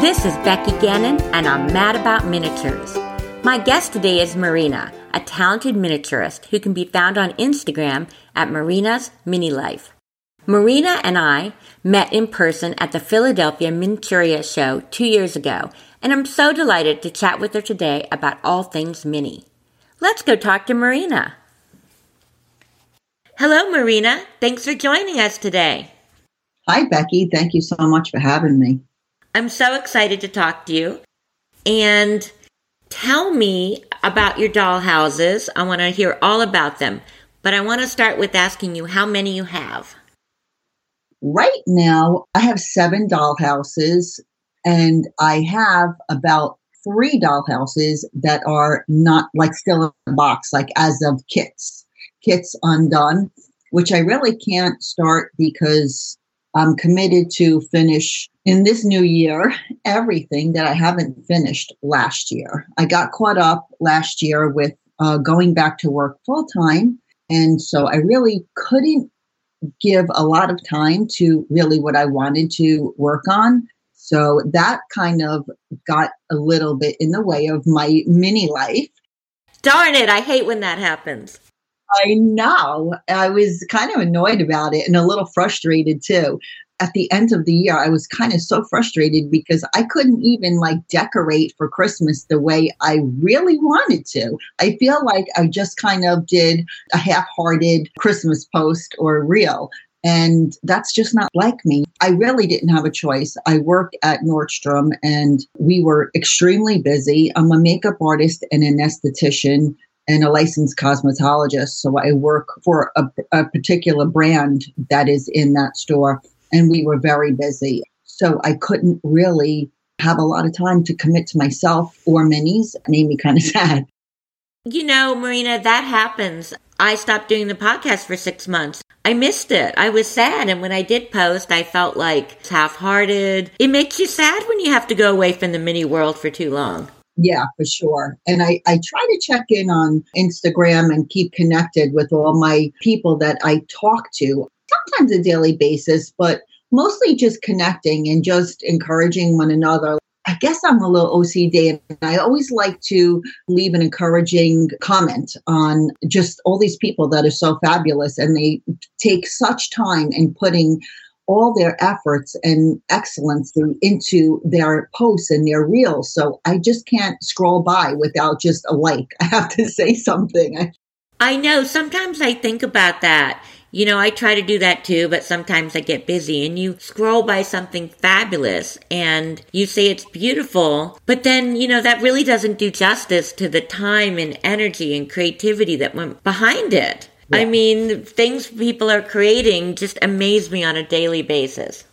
This is Becky Gannon, and I'm mad about miniatures. My guest today is Marina, a talented miniaturist who can be found on Instagram at Marina's Mini Life. Marina and I met in person at the Philadelphia Miniaturia Show two years ago, and I'm so delighted to chat with her today about all things mini. Let's go talk to Marina. Hello, Marina. Thanks for joining us today. Hi, Becky. Thank you so much for having me. I'm so excited to talk to you. And tell me about your doll houses. I want to hear all about them. But I want to start with asking you how many you have. Right now, I have seven doll houses, and I have about three doll houses that are not like still in the box, like as of kits kits undone, which I really can't start because I'm committed to finish in this new year everything that I haven't finished last year. I got caught up last year with uh, going back to work full time. And so I really couldn't give a lot of time to really what I wanted to work on. So that kind of got a little bit in the way of my mini life. Darn it, I hate when that happens. I know. I was kind of annoyed about it and a little frustrated too. At the end of the year, I was kind of so frustrated because I couldn't even like decorate for Christmas the way I really wanted to. I feel like I just kind of did a half hearted Christmas post or reel. And that's just not like me. I really didn't have a choice. I work at Nordstrom and we were extremely busy. I'm a makeup artist and an esthetician and a licensed cosmetologist. So I work for a, a particular brand that is in that store, and we were very busy. So I couldn't really have a lot of time to commit to myself or minis. It made me kind of sad. You know, Marina, that happens. I stopped doing the podcast for six months. I missed it. I was sad. And when I did post, I felt like half hearted. It makes you sad when you have to go away from the mini world for too long. Yeah, for sure. And I, I try to check in on Instagram and keep connected with all my people that I talk to, sometimes a daily basis, but mostly just connecting and just encouraging one another. I guess I'm a little OCD and I always like to leave an encouraging comment on just all these people that are so fabulous and they take such time in putting all their efforts and excellence into their posts and their reels. So I just can't scroll by without just a like. I have to say something. I know. Sometimes I think about that. You know, I try to do that too, but sometimes I get busy and you scroll by something fabulous and you say it's beautiful, but then, you know, that really doesn't do justice to the time and energy and creativity that went behind it. Yeah. I mean, things people are creating just amaze me on a daily basis.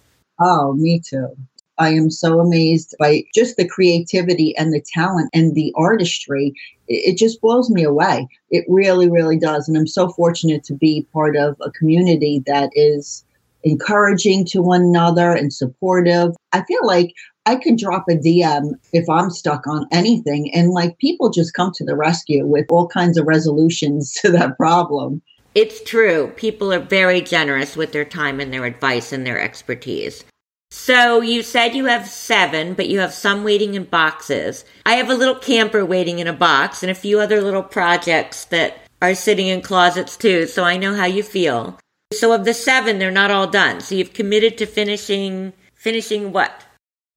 Oh, me too. I am so amazed by just the creativity and the talent and the artistry. It just blows me away. It really, really does. And I'm so fortunate to be part of a community that is encouraging to one another and supportive. I feel like I could drop a DM if I'm stuck on anything, and like people just come to the rescue with all kinds of resolutions to that problem. It's true. People are very generous with their time and their advice and their expertise. So you said you have seven, but you have some waiting in boxes. I have a little camper waiting in a box and a few other little projects that are sitting in closets too, so I know how you feel. So of the seven, they're not all done. So you've committed to finishing finishing what?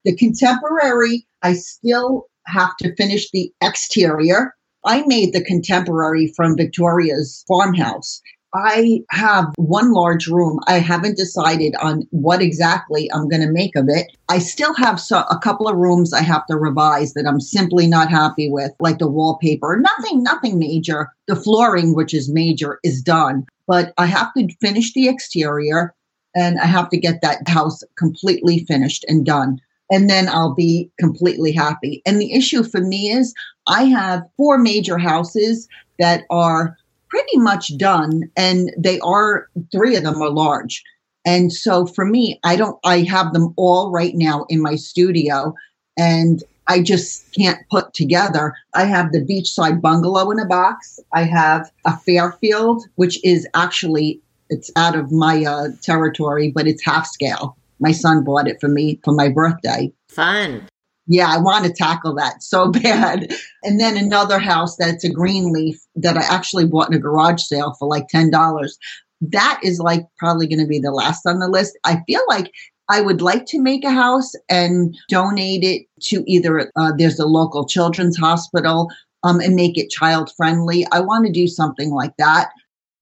The contemporary, I still have to finish the exterior I made the contemporary from Victoria's farmhouse. I have one large room. I haven't decided on what exactly I'm going to make of it. I still have so, a couple of rooms I have to revise that I'm simply not happy with, like the wallpaper. Nothing, nothing major. The flooring, which is major, is done, but I have to finish the exterior and I have to get that house completely finished and done and then I'll be completely happy. And the issue for me is I have four major houses that are pretty much done, and they are three of them are large. And so for me, I don't, I have them all right now in my studio, and I just can't put together. I have the beachside bungalow in a box. I have a Fairfield, which is actually it's out of my uh, territory, but it's half scale. My son bought it for me for my birthday. Fun. Yeah, I want to tackle that so bad. And then another house that's a Greenleaf that I actually bought in a garage sale for like $10. That is like probably going to be the last on the list. I feel like I would like to make a house and donate it to either uh, there's a local children's hospital um, and make it child friendly. I want to do something like that.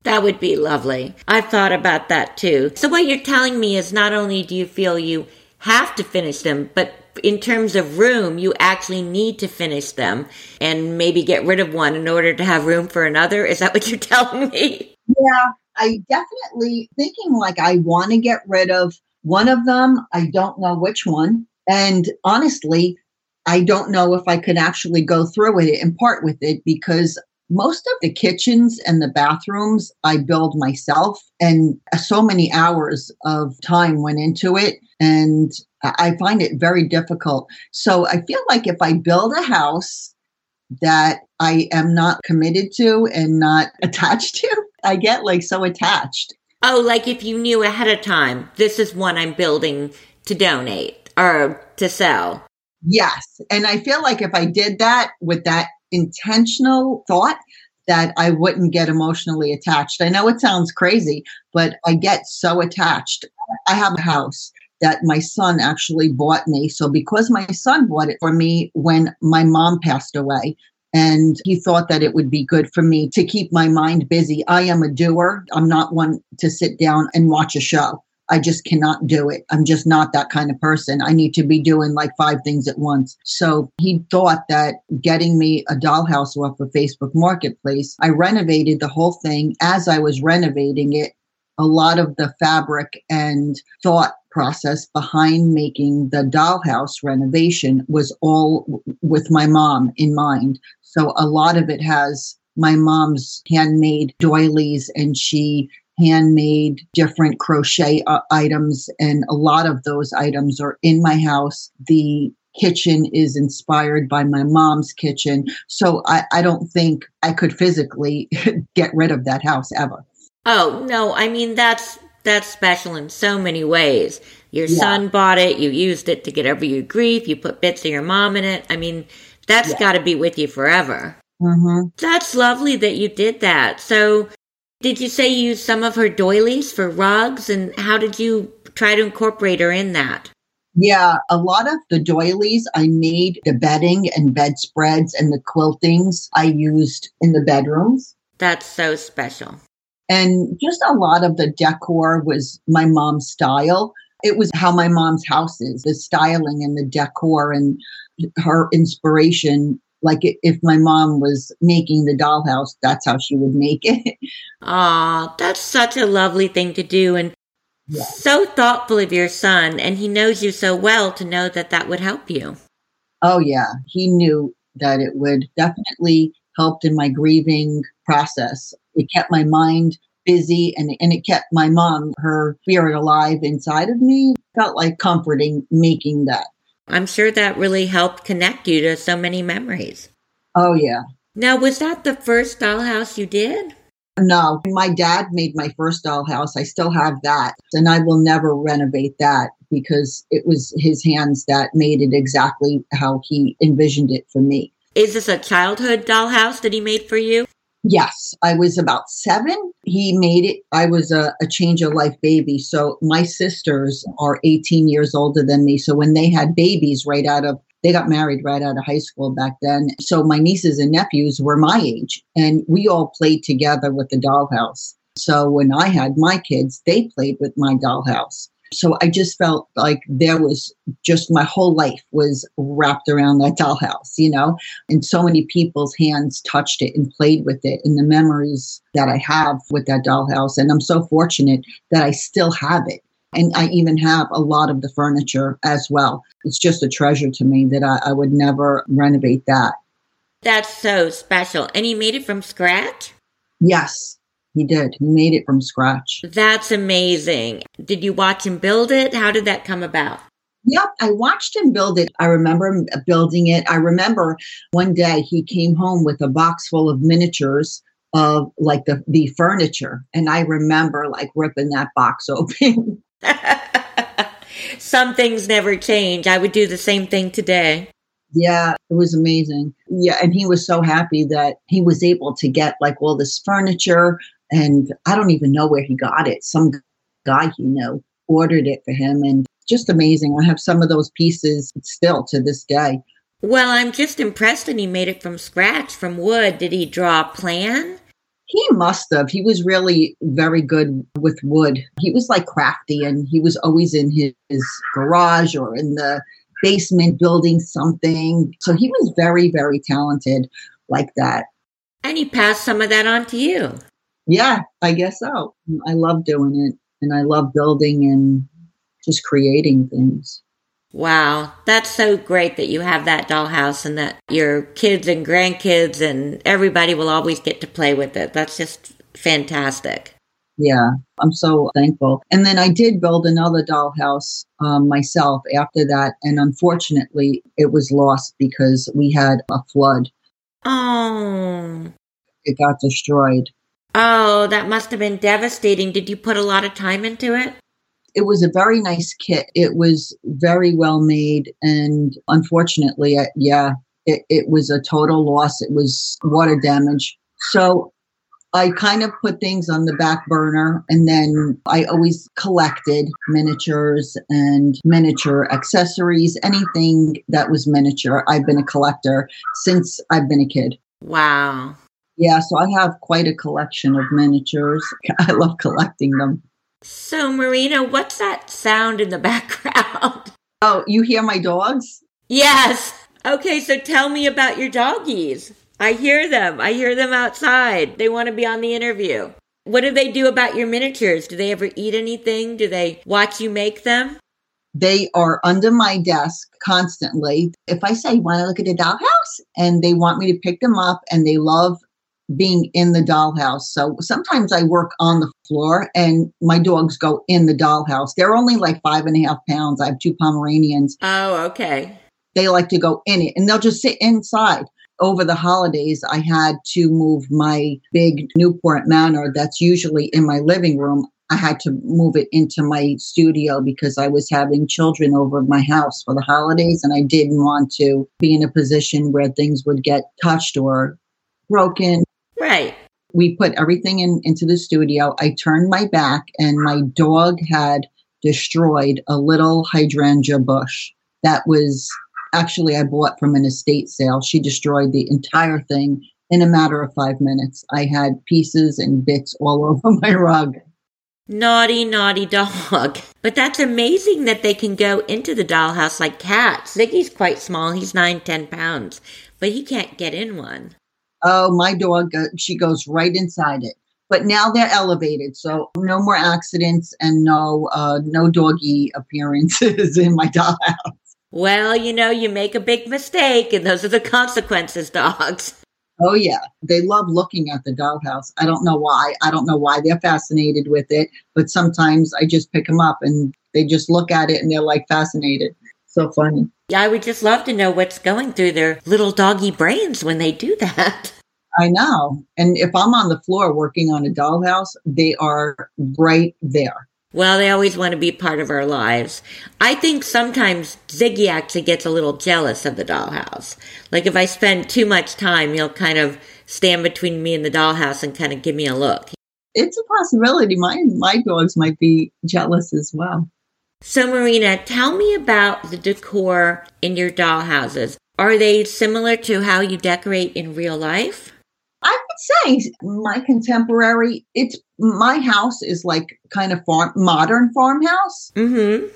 That would be lovely. I've thought about that too. So, what you're telling me is not only do you feel you have to finish them, but in terms of room, you actually need to finish them and maybe get rid of one in order to have room for another. Is that what you're telling me? Yeah, I definitely thinking like I want to get rid of one of them. I don't know which one. And honestly, I don't know if I could actually go through with it and part with it because most of the kitchens and the bathrooms I build myself, and so many hours of time went into it. And I find it very difficult. So I feel like if I build a house that I am not committed to and not attached to, I get like so attached. Oh, like if you knew ahead of time, this is one I'm building to donate or to sell. Yes. And I feel like if I did that with that intentional thought, that I wouldn't get emotionally attached. I know it sounds crazy, but I get so attached. I have a house that my son actually bought me. So because my son bought it for me when my mom passed away, and he thought that it would be good for me to keep my mind busy. I am a doer. I'm not one to sit down and watch a show. I just cannot do it. I'm just not that kind of person. I need to be doing like five things at once. So he thought that getting me a dollhouse off of Facebook Marketplace, I renovated the whole thing. As I was renovating it, a lot of the fabric and thought process behind making the dollhouse renovation was all with my mom in mind. So a lot of it has my mom's handmade doilies and she handmade different crochet uh, items and a lot of those items are in my house. The kitchen is inspired by my mom's kitchen. So i, I don't think i could physically get rid of that house ever. Oh no i mean that's that's special in so many ways your yeah. son bought it you used it to get over your grief you put bits of your mom in it i mean that's yeah. got to be with you forever mm-hmm. that's lovely that you did that so did you say you used some of her doilies for rugs? And how did you try to incorporate her in that? Yeah, a lot of the doilies I made the bedding and bedspreads and the quiltings I used in the bedrooms. That's so special. And just a lot of the decor was my mom's style. It was how my mom's house is, the styling and the decor and her inspiration like if my mom was making the dollhouse, that's how she would make it. Ah, that's such a lovely thing to do and yeah. so thoughtful of your son. And he knows you so well to know that that would help you. Oh, yeah. He knew that it would definitely help in my grieving process. It kept my mind busy and, and it kept my mom, her spirit alive inside of me. It felt like comforting making that. I'm sure that really helped connect you to so many memories. Oh, yeah. Now, was that the first dollhouse you did? No, my dad made my first dollhouse. I still have that, and I will never renovate that because it was his hands that made it exactly how he envisioned it for me. Is this a childhood dollhouse that he made for you? Yes, I was about seven. He made it. I was a, a, change of life baby. So my sisters are 18 years older than me. So when they had babies right out of, they got married right out of high school back then. So my nieces and nephews were my age and we all played together with the dollhouse. So when I had my kids, they played with my dollhouse. So I just felt like there was just my whole life was wrapped around that dollhouse, you know, and so many people's hands touched it and played with it and the memories that I have with that dollhouse. And I'm so fortunate that I still have it. And I even have a lot of the furniture as well. It's just a treasure to me that I, I would never renovate that. That's so special. And you made it from scratch? Yes. He did. He made it from scratch. That's amazing. Did you watch him build it? How did that come about? Yep, I watched him build it. I remember uh, building it. I remember one day he came home with a box full of miniatures of like the, the furniture. And I remember like ripping that box open. Some things never change. I would do the same thing today. Yeah, it was amazing. Yeah, and he was so happy that he was able to get like all this furniture and I don't even know where he got it. Some guy he knew ordered it for him and just amazing. I have some of those pieces still to this day. Well, I'm just impressed that he made it from scratch, from wood. Did he draw a plan? He must have. He was really very good with wood. He was like crafty and he was always in his, his garage or in the basement building something. So he was very, very talented like that. And he passed some of that on to you. Yeah, I guess so. I love doing it and I love building and just creating things. Wow, that's so great that you have that dollhouse and that your kids and grandkids and everybody will always get to play with it. That's just fantastic. Yeah, I'm so thankful. And then I did build another dollhouse um, myself after that. And unfortunately, it was lost because we had a flood. Oh. It got destroyed. Oh, that must have been devastating. Did you put a lot of time into it? It was a very nice kit. It was very well made. And unfortunately, uh, yeah, it, it was a total loss. It was water damage. So I kind of put things on the back burner and then I always collected miniatures and miniature accessories, anything that was miniature. I've been a collector since I've been a kid. Wow. Yeah, so I have quite a collection of miniatures. I love collecting them. So, Marina, what's that sound in the background? Oh, you hear my dogs? Yes. Okay, so tell me about your doggies. I hear them. I hear them outside. They want to be on the interview. What do they do about your miniatures? Do they ever eat anything? Do they watch you make them? They are under my desk constantly. If I say, want to look at the dollhouse? And they want me to pick them up and they love being in the dollhouse. So sometimes I work on the floor and my dogs go in the dollhouse. They're only like five and a half pounds. I have two Pomeranians. Oh, okay. They like to go in it and they'll just sit inside. Over the holidays, I had to move my big Newport Manor that's usually in my living room. I had to move it into my studio because I was having children over my house for the holidays and I didn't want to be in a position where things would get touched or broken Right. We put everything in into the studio. I turned my back and my dog had destroyed a little hydrangea bush that was actually I bought from an estate sale. She destroyed the entire thing in a matter of 5 minutes. I had pieces and bits all over my rug. Naughty, naughty dog. But that's amazing that they can go into the dollhouse like cats. Ziggy's quite small. He's nine, ten pounds, but he can't get in one. Oh, my dog, uh, she goes right inside it. But now they're elevated, so no more accidents and no uh, no doggy appearances in my dollhouse. Well, you know, you make a big mistake, and those are the consequences, dogs. Oh yeah, they love looking at the dollhouse. I don't know why. I don't know why they're fascinated with it, but sometimes I just pick them up and they just look at it and they're like fascinated. So funny. Yeah, I would just love to know what's going through their little doggy brains when they do that. I know. And if I'm on the floor working on a dollhouse, they are right there. Well, they always want to be part of our lives. I think sometimes Ziggy actually gets a little jealous of the dollhouse. Like if I spend too much time, he'll kind of stand between me and the dollhouse and kind of give me a look. It's a possibility. My my dogs might be jealous as well. So, Marina, tell me about the decor in your dollhouses. Are they similar to how you decorate in real life? I would say my contemporary, it's my house is like kind of farm, modern farmhouse. Mm-hmm.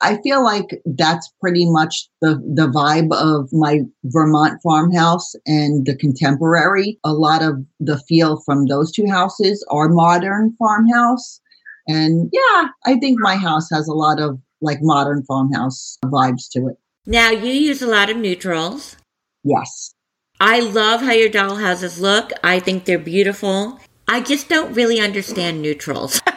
I feel like that's pretty much the, the vibe of my Vermont farmhouse and the contemporary. A lot of the feel from those two houses are modern farmhouse. And yeah, I think my house has a lot of like modern farmhouse vibes to it. Now, you use a lot of neutrals. Yes. I love how your dollhouses look. I think they're beautiful. I just don't really understand neutrals.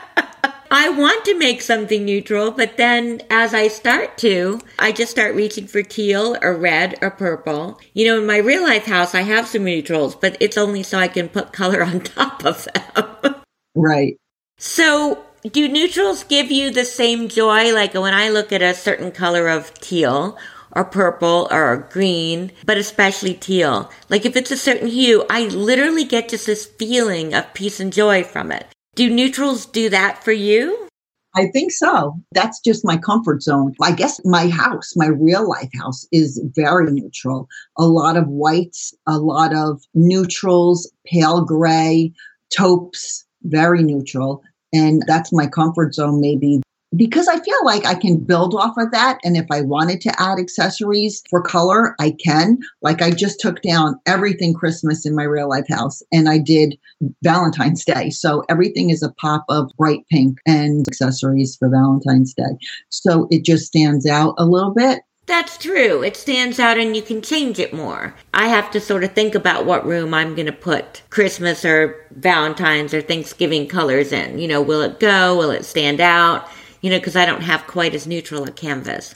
I want to make something neutral, but then as I start to, I just start reaching for teal or red or purple. You know, in my real life house, I have some neutrals, but it's only so I can put color on top of them. right. So do neutrals give you the same joy? Like when I look at a certain color of teal or purple or green, but especially teal, like if it's a certain hue, I literally get just this feeling of peace and joy from it. Do neutrals do that for you? I think so. That's just my comfort zone. I guess my house, my real life house, is very neutral. A lot of whites, a lot of neutrals, pale gray, taupes, very neutral. And that's my comfort zone, maybe because I feel like I can build off of that. And if I wanted to add accessories for color, I can. Like I just took down everything Christmas in my real life house and I did Valentine's Day. So everything is a pop of bright pink and accessories for Valentine's Day. So it just stands out a little bit. That's true. It stands out and you can change it more. I have to sort of think about what room I'm going to put Christmas or Valentine's or Thanksgiving colors in. You know, will it go? Will it stand out? you know, because I don't have quite as neutral a canvas.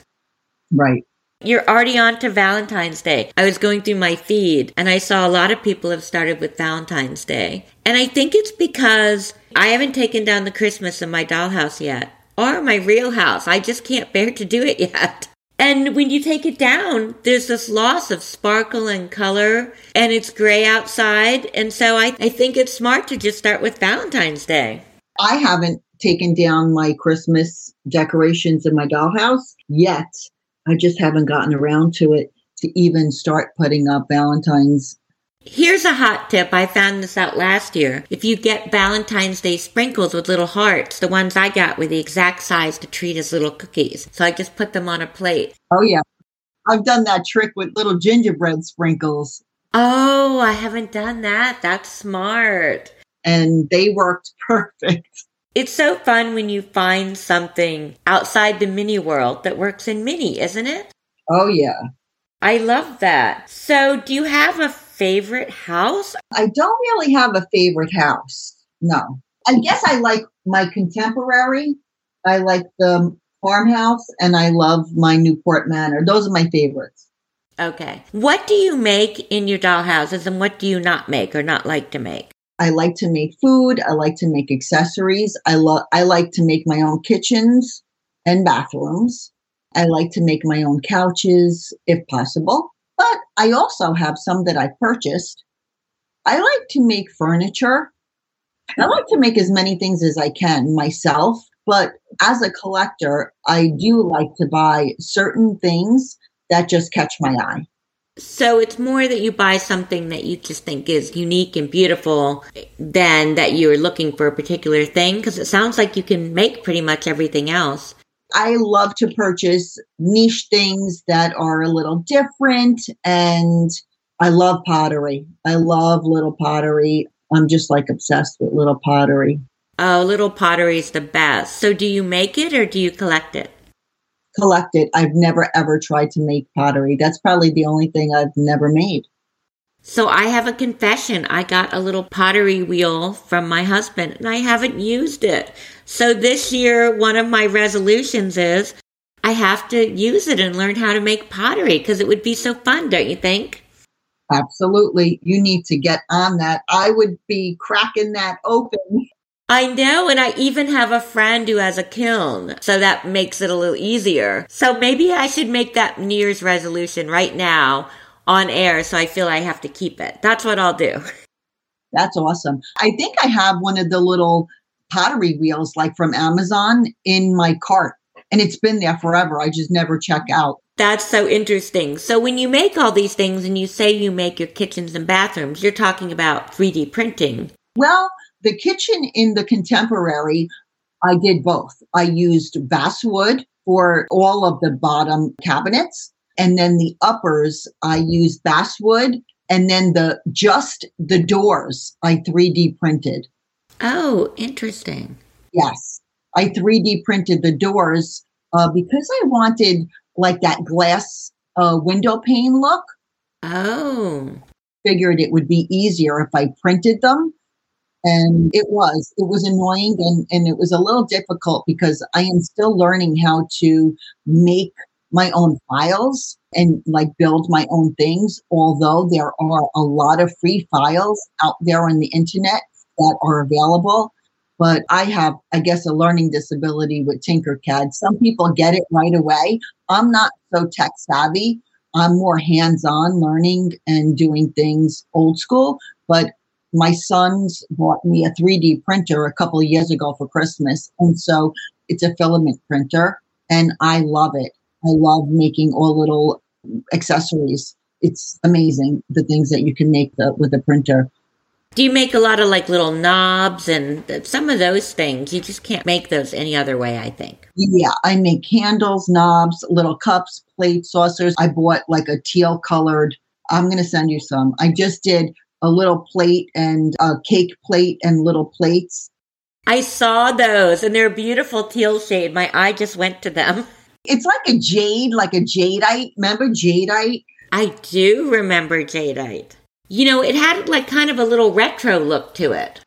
Right. You're already on to Valentine's Day. I was going through my feed and I saw a lot of people have started with Valentine's Day. And I think it's because I haven't taken down the Christmas in my dollhouse yet or my real house. I just can't bear to do it yet. And when you take it down, there's this loss of sparkle and color, and it's gray outside. And so I, I think it's smart to just start with Valentine's Day. I haven't taken down my Christmas decorations in my dollhouse yet. I just haven't gotten around to it to even start putting up Valentine's. Here's a hot tip. I found this out last year. If you get Valentine's Day sprinkles with little hearts, the ones I got were the exact size to treat as little cookies. So I just put them on a plate. Oh, yeah. I've done that trick with little gingerbread sprinkles. Oh, I haven't done that. That's smart. And they worked perfect. It's so fun when you find something outside the mini world that works in mini, isn't it? Oh, yeah. I love that. So, do you have a favorite house? I don't really have a favorite house. No. I guess I like my contemporary. I like the farmhouse and I love my Newport Manor. Those are my favorites. Okay. What do you make in your dollhouses and what do you not make or not like to make? I like to make food. I like to make accessories. I love I like to make my own kitchens and bathrooms. I like to make my own couches if possible. I also have some that I purchased. I like to make furniture. I hmm. like to make as many things as I can myself, but as a collector, I do like to buy certain things that just catch my eye. So it's more that you buy something that you just think is unique and beautiful than that you're looking for a particular thing because it sounds like you can make pretty much everything else. I love to purchase niche things that are a little different and I love pottery. I love little pottery. I'm just like obsessed with little pottery. Oh, little pottery is the best. So do you make it or do you collect it? Collect it. I've never ever tried to make pottery. That's probably the only thing I've never made. So I have a confession. I got a little pottery wheel from my husband and I haven't used it. So this year, one of my resolutions is I have to use it and learn how to make pottery because it would be so fun, don't you think? Absolutely. You need to get on that. I would be cracking that open I know, and I even have a friend who has a kiln, so that makes it a little easier. So maybe I should make that New Year's resolution right now on air so I feel I have to keep it. That's what I'll do. That's awesome. I think I have one of the little pottery wheels like from Amazon in my cart, and it's been there forever. I just never check out. That's so interesting. So when you make all these things and you say you make your kitchens and bathrooms, you're talking about 3D printing. Well, the kitchen in the contemporary, I did both. I used basswood for all of the bottom cabinets. And then the uppers, I used basswood. And then the just the doors, I 3D printed. Oh, interesting. Yes. I 3D printed the doors uh, because I wanted like that glass uh, window pane look. Oh. Figured it would be easier if I printed them and it was, it was annoying and, and it was a little difficult because I am still learning how to make my own files and like build my own things. Although there are a lot of free files out there on the internet that are available, but I have, I guess, a learning disability with Tinkercad. Some people get it right away. I'm not so tech savvy. I'm more hands on learning and doing things old school. But my sons bought me a 3D printer a couple years ago for Christmas. And so it's a filament printer and I love it. I love making all little accessories. It's amazing the things that you can make the, with a printer. Do you make a lot of like little knobs and some of those things? You just can't make those any other way, I think. Yeah, I make candles, knobs, little cups, plates, saucers. I bought like a teal colored. I'm going to send you some. I just did a little plate and a cake plate and little plates. I saw those and they're beautiful teal shade. My eye just went to them. It's like a jade, like a jadeite. Remember jadeite? I do remember jadeite. You know, it had like kind of a little retro look to it.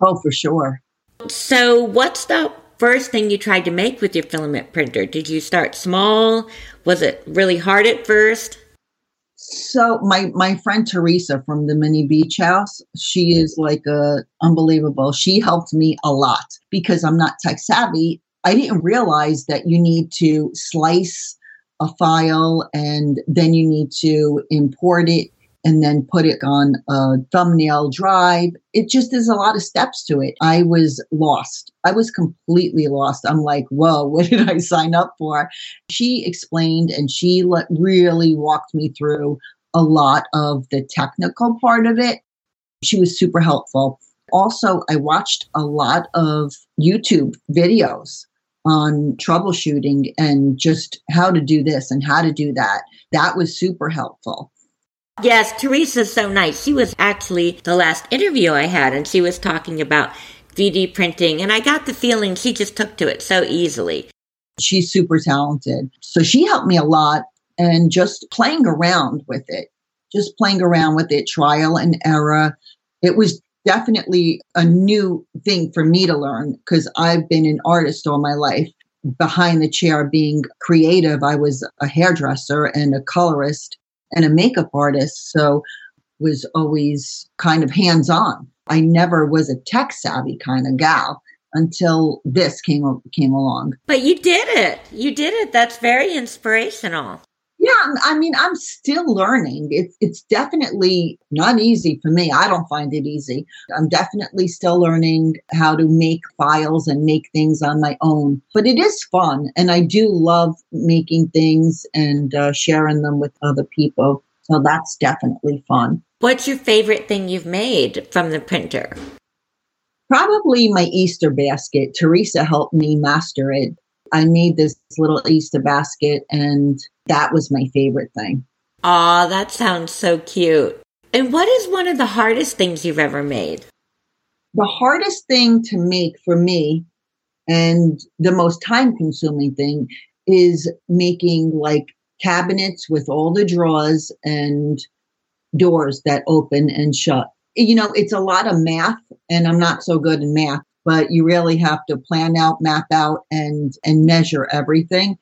Oh, for sure. So, what's the first thing you tried to make with your filament printer? Did you start small? Was it really hard at first? So my my friend Teresa from the Mini Beach House, she is like a unbelievable. She helped me a lot because I'm not tech savvy. I didn't realize that you need to slice a file and then you need to import it and then put it on a thumbnail drive. It just is a lot of steps to it. I was lost. I was completely lost. I'm like, whoa, what did I sign up for? She explained and she really walked me through a lot of the technical part of it. She was super helpful. Also, I watched a lot of YouTube videos on troubleshooting and just how to do this and how to do that. That was super helpful. Yes, Teresa's so nice. She was actually the last interview I had, and she was talking about 3D printing, and I got the feeling she just took to it so easily. She's super talented. So she helped me a lot, and just playing around with it, just playing around with it, trial and error. It was definitely a new thing for me to learn because I've been an artist all my life. Behind the chair, being creative, I was a hairdresser and a colorist and a makeup artist. So was always kind of hands on. I never was a tech savvy kind of gal until this came came along. But you did it. You did it. That's very inspirational. Yeah, I mean, I'm still learning. It's it's definitely not easy for me. I don't find it easy. I'm definitely still learning how to make files and make things on my own. But it is fun, and I do love making things and uh, sharing them with other people. So that's definitely fun. What's your favorite thing you've made from the printer? Probably my Easter basket. Teresa helped me master it. I made this little Easter basket, and that was my favorite thing. Aw, that sounds so cute. And what is one of the hardest things you've ever made? The hardest thing to make for me, and the most time consuming thing, is making like cabinets with all the drawers and doors that open and shut. You know, it's a lot of math, and I'm not so good in math but you really have to plan out, map out, and and measure everything.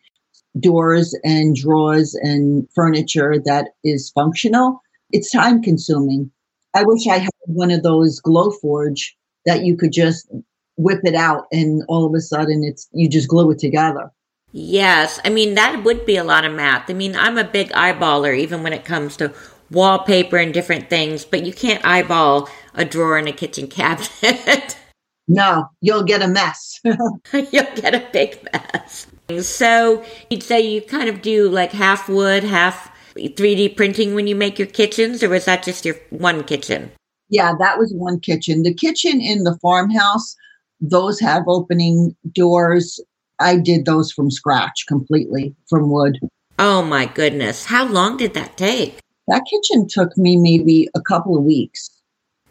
Doors and drawers and furniture that is functional. It's time consuming. I wish I had one of those Glowforge that you could just whip it out and all of a sudden it's you just glue it together. Yes, I mean that would be a lot of math. I mean, I'm a big eyeballer even when it comes to wallpaper and different things, but you can't eyeball a drawer in a kitchen cabinet. No, you'll get a mess. you'll get a big mess. So you'd say you kind of do like half wood, half 3D printing when you make your kitchens, or was that just your one kitchen? Yeah, that was one kitchen. The kitchen in the farmhouse, those have opening doors. I did those from scratch completely from wood. Oh my goodness. How long did that take? That kitchen took me maybe a couple of weeks.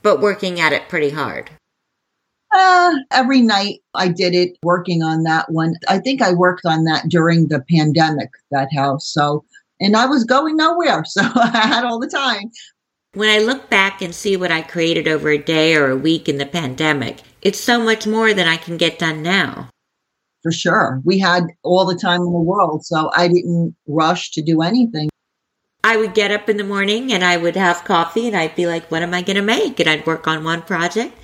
But working at it pretty hard. Uh, every night I did it working on that one. I think I worked on that during the pandemic, that house. So, and I was going nowhere. So I had all the time. When I look back and see what I created over a day or a week in the pandemic, it's so much more than I can get done now. For sure. We had all the time in the world. So I didn't rush to do anything. I would get up in the morning and I would have coffee and I'd be like, what am I going to make? And I'd work on one project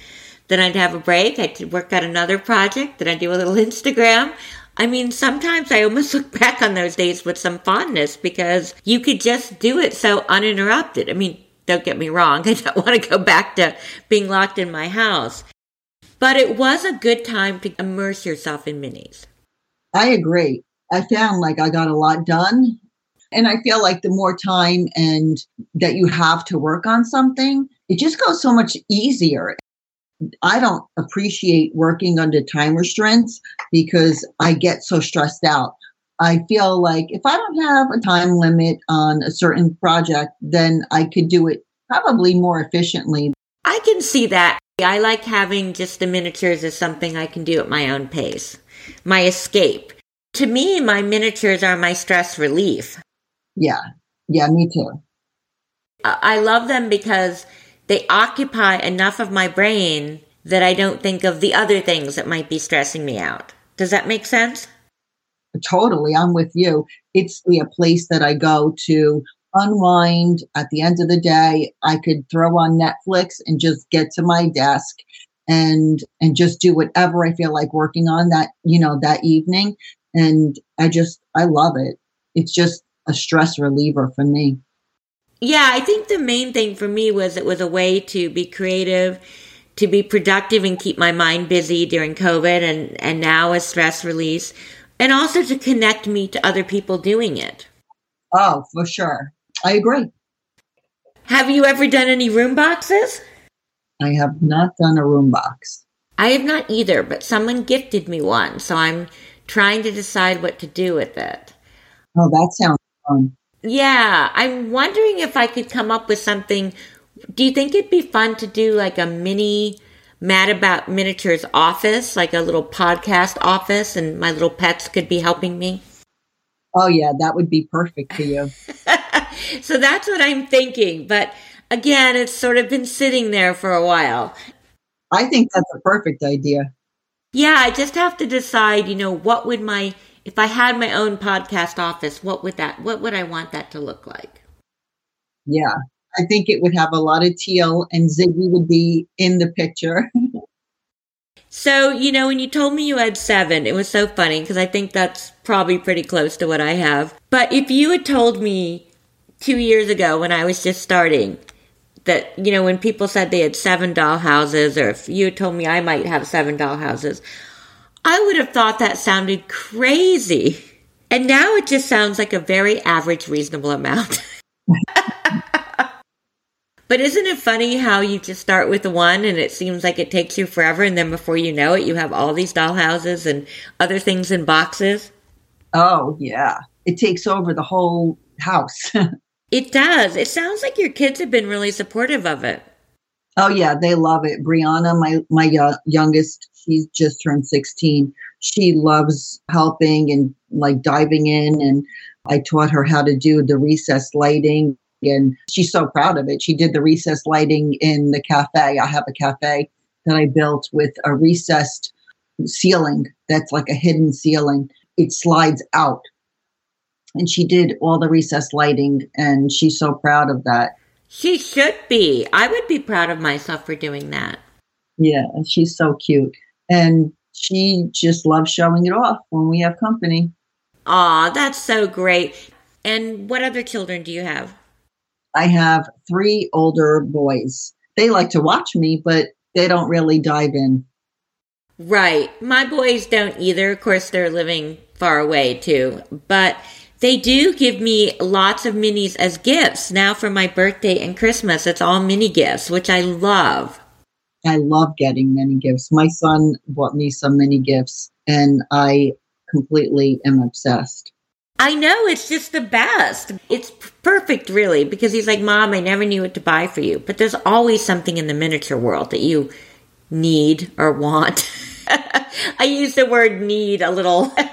Then I'd have a break. I'd work on another project. Then I'd do a little Instagram. I mean, sometimes I almost look back on those days with some fondness because you could just do it so uninterrupted. I mean, don't get me wrong. I don't want to go back to being locked in my house. But it was a good time to immerse yourself in minis. I agree. I found like I got a lot done. And I feel like the more time and that you have to work on something, it just goes so much easier. I don't appreciate working under time restraints because I get so stressed out. I feel like if I don't have a time limit on a certain project, then I could do it probably more efficiently. I can see that. I like having just the miniatures as something I can do at my own pace, my escape. To me, my miniatures are my stress relief. Yeah. Yeah, me too. I love them because they occupy enough of my brain that I don't think of the other things that might be stressing me out. Does that make sense? Totally. I'm with you. It's a place that I go to unwind at the end of the day. I could throw on Netflix and just get to my desk and and just do whatever I feel like working on that, you know, that evening. And I just I love it. It's just a stress reliever for me. Yeah, I think the main thing for me was it was a way to be creative, to be productive and keep my mind busy during COVID and, and now a stress release, and also to connect me to other people doing it. Oh, for sure. I agree. Have you ever done any room boxes? I have not done a room box. I have not either, but someone gifted me one, so I'm trying to decide what to do with it. Oh, that sounds fun. Yeah, I'm wondering if I could come up with something. Do you think it'd be fun to do like a mini Mad About Miniatures office, like a little podcast office, and my little pets could be helping me? Oh, yeah, that would be perfect for you. so that's what I'm thinking. But again, it's sort of been sitting there for a while. I think that's a perfect idea. Yeah, I just have to decide, you know, what would my if I had my own podcast office, what would that what would I want that to look like? Yeah. I think it would have a lot of teal and Ziggy would be in the picture. so, you know, when you told me you had seven, it was so funny because I think that's probably pretty close to what I have. But if you had told me two years ago when I was just starting that, you know, when people said they had seven doll houses, or if you had told me I might have seven doll houses, I would have thought that sounded crazy. And now it just sounds like a very average, reasonable amount. but isn't it funny how you just start with one and it seems like it takes you forever, and then before you know it, you have all these dollhouses and other things in boxes? Oh, yeah. It takes over the whole house. it does. It sounds like your kids have been really supportive of it. Oh yeah, they love it. Brianna, my my uh, youngest, she's just turned 16. She loves helping and like diving in and I taught her how to do the recess lighting and she's so proud of it. She did the recess lighting in the cafe. I have a cafe that I built with a recessed ceiling that's like a hidden ceiling. It slides out. And she did all the recess lighting and she's so proud of that. She should be. I would be proud of myself for doing that. Yeah, she's so cute. And she just loves showing it off when we have company. Aw, that's so great. And what other children do you have? I have three older boys. They like to watch me, but they don't really dive in. Right. My boys don't either. Of course, they're living far away too. But they do give me lots of minis as gifts. Now for my birthday and Christmas, it's all mini gifts, which I love. I love getting mini gifts. My son bought me some mini gifts and I completely am obsessed. I know, it's just the best. It's perfect, really, because he's like, Mom, I never knew what to buy for you. But there's always something in the miniature world that you need or want. I use the word need a little.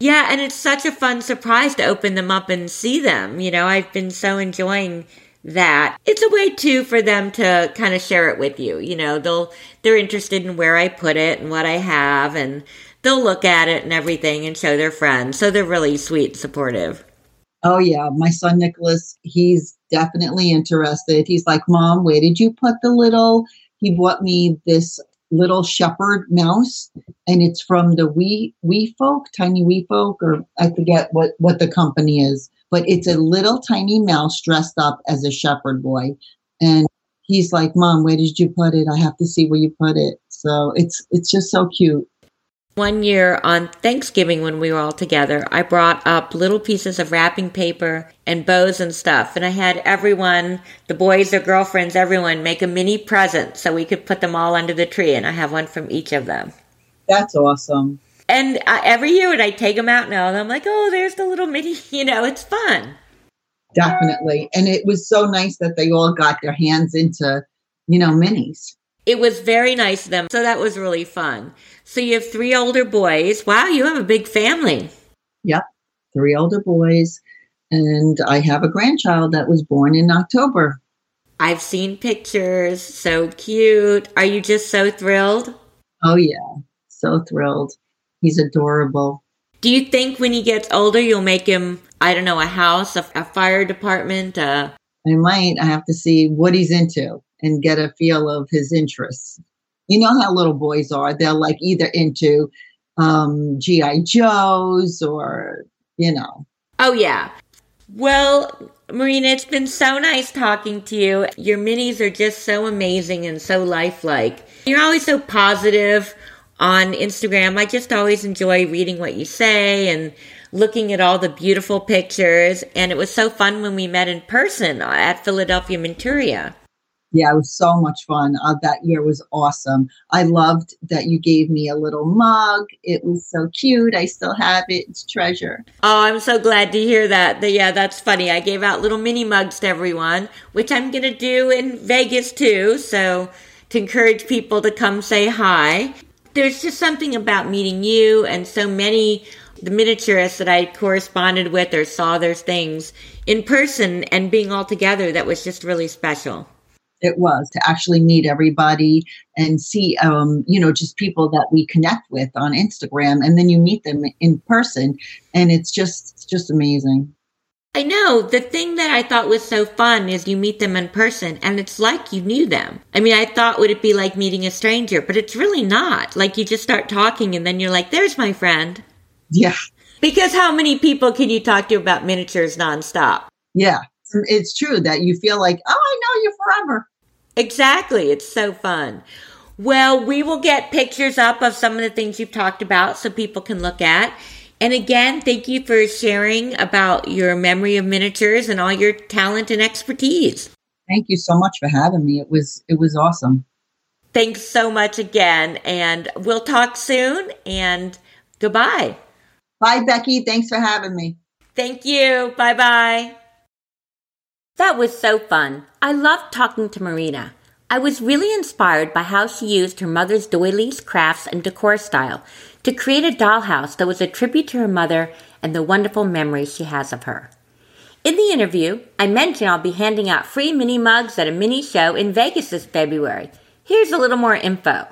Yeah, and it's such a fun surprise to open them up and see them. You know, I've been so enjoying that. It's a way too for them to kind of share it with you. You know, they'll they're interested in where I put it and what I have and they'll look at it and everything and show their friends. So they're really sweet supportive. Oh yeah, my son Nicholas, he's definitely interested. He's like, "Mom, where did you put the little?" He bought me this little shepherd mouse, and it's from the Wee Wee Folk, Tiny Wee Folk, or I forget what what the company is, but it's a little tiny mouse dressed up as a shepherd boy, and he's like, "Mom, where did you put it? I have to see where you put it." So it's it's just so cute. One year on Thanksgiving when we were all together, I brought up little pieces of wrapping paper and bows and stuff. And I had everyone, the boys, their girlfriends, everyone make a mini present so we could put them all under the tree. And I have one from each of them. That's awesome. And uh, every year when I take them out now, I'm like, oh, there's the little mini, you know, it's fun. Definitely. And it was so nice that they all got their hands into, you know, minis. It was very nice of them. So that was really fun. So you have three older boys. Wow, you have a big family. Yep, three older boys. And I have a grandchild that was born in October. I've seen pictures. So cute. Are you just so thrilled? Oh, yeah. So thrilled. He's adorable. Do you think when he gets older, you'll make him, I don't know, a house, a, a fire department? Uh... I might. I have to see what he's into and get a feel of his interests. You know how little boys are. They're like either into um, G.I. Joes or, you know. Oh, yeah. Well, Marina, it's been so nice talking to you. Your minis are just so amazing and so lifelike. You're always so positive on Instagram. I just always enjoy reading what you say and looking at all the beautiful pictures. And it was so fun when we met in person at Philadelphia Miniaturia. Yeah, it was so much fun. Uh, that year was awesome. I loved that you gave me a little mug. It was so cute. I still have it. It's treasure. Oh, I'm so glad to hear that. Yeah, that's funny. I gave out little mini mugs to everyone, which I'm going to do in Vegas too. So to encourage people to come say hi. There's just something about meeting you and so many the miniaturists that I corresponded with or saw their things in person and being all together that was just really special. It was to actually meet everybody and see um, you know just people that we connect with on instagram and then you meet them in person and it's just it's just amazing i know the thing that i thought was so fun is you meet them in person and it's like you knew them i mean i thought would it be like meeting a stranger but it's really not like you just start talking and then you're like there's my friend yeah because how many people can you talk to about miniatures nonstop yeah it's true that you feel like, oh, I know you forever. Exactly. It's so fun. Well, we will get pictures up of some of the things you've talked about so people can look at. And again, thank you for sharing about your memory of miniatures and all your talent and expertise. Thank you so much for having me. It was it was awesome. Thanks so much again and we'll talk soon and goodbye. Bye Becky, thanks for having me. Thank you. Bye-bye. That was so fun. I loved talking to Marina. I was really inspired by how she used her mother's doilies, crafts, and decor style to create a dollhouse that was a tribute to her mother and the wonderful memories she has of her. In the interview, I mentioned I'll be handing out free mini mugs at a mini show in Vegas this February. Here's a little more info.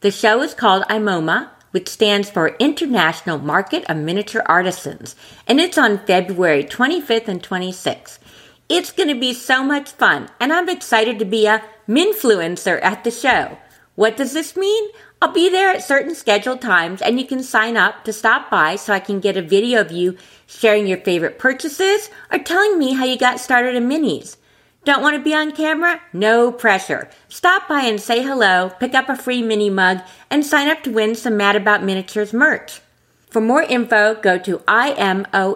The show is called IMOMA, which stands for International Market of Miniature Artisans, and it's on February 25th and 26th. It's going to be so much fun, and I'm excited to be a minfluencer at the show. What does this mean? I'll be there at certain scheduled times, and you can sign up to stop by so I can get a video of you sharing your favorite purchases or telling me how you got started in minis. Don't want to be on camera? No pressure. Stop by and say hello, pick up a free mini mug, and sign up to win some Mad About Miniatures merch. For more info, go to imomalv.com.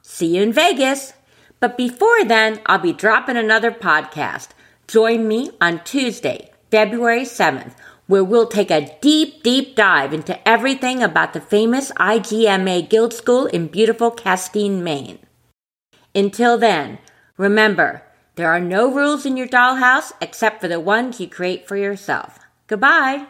See you in Vegas. But before then, I'll be dropping another podcast. Join me on Tuesday, February 7th, where we'll take a deep, deep dive into everything about the famous IGMA Guild School in beautiful Castine, Maine. Until then, remember, there are no rules in your dollhouse except for the ones you create for yourself. Goodbye.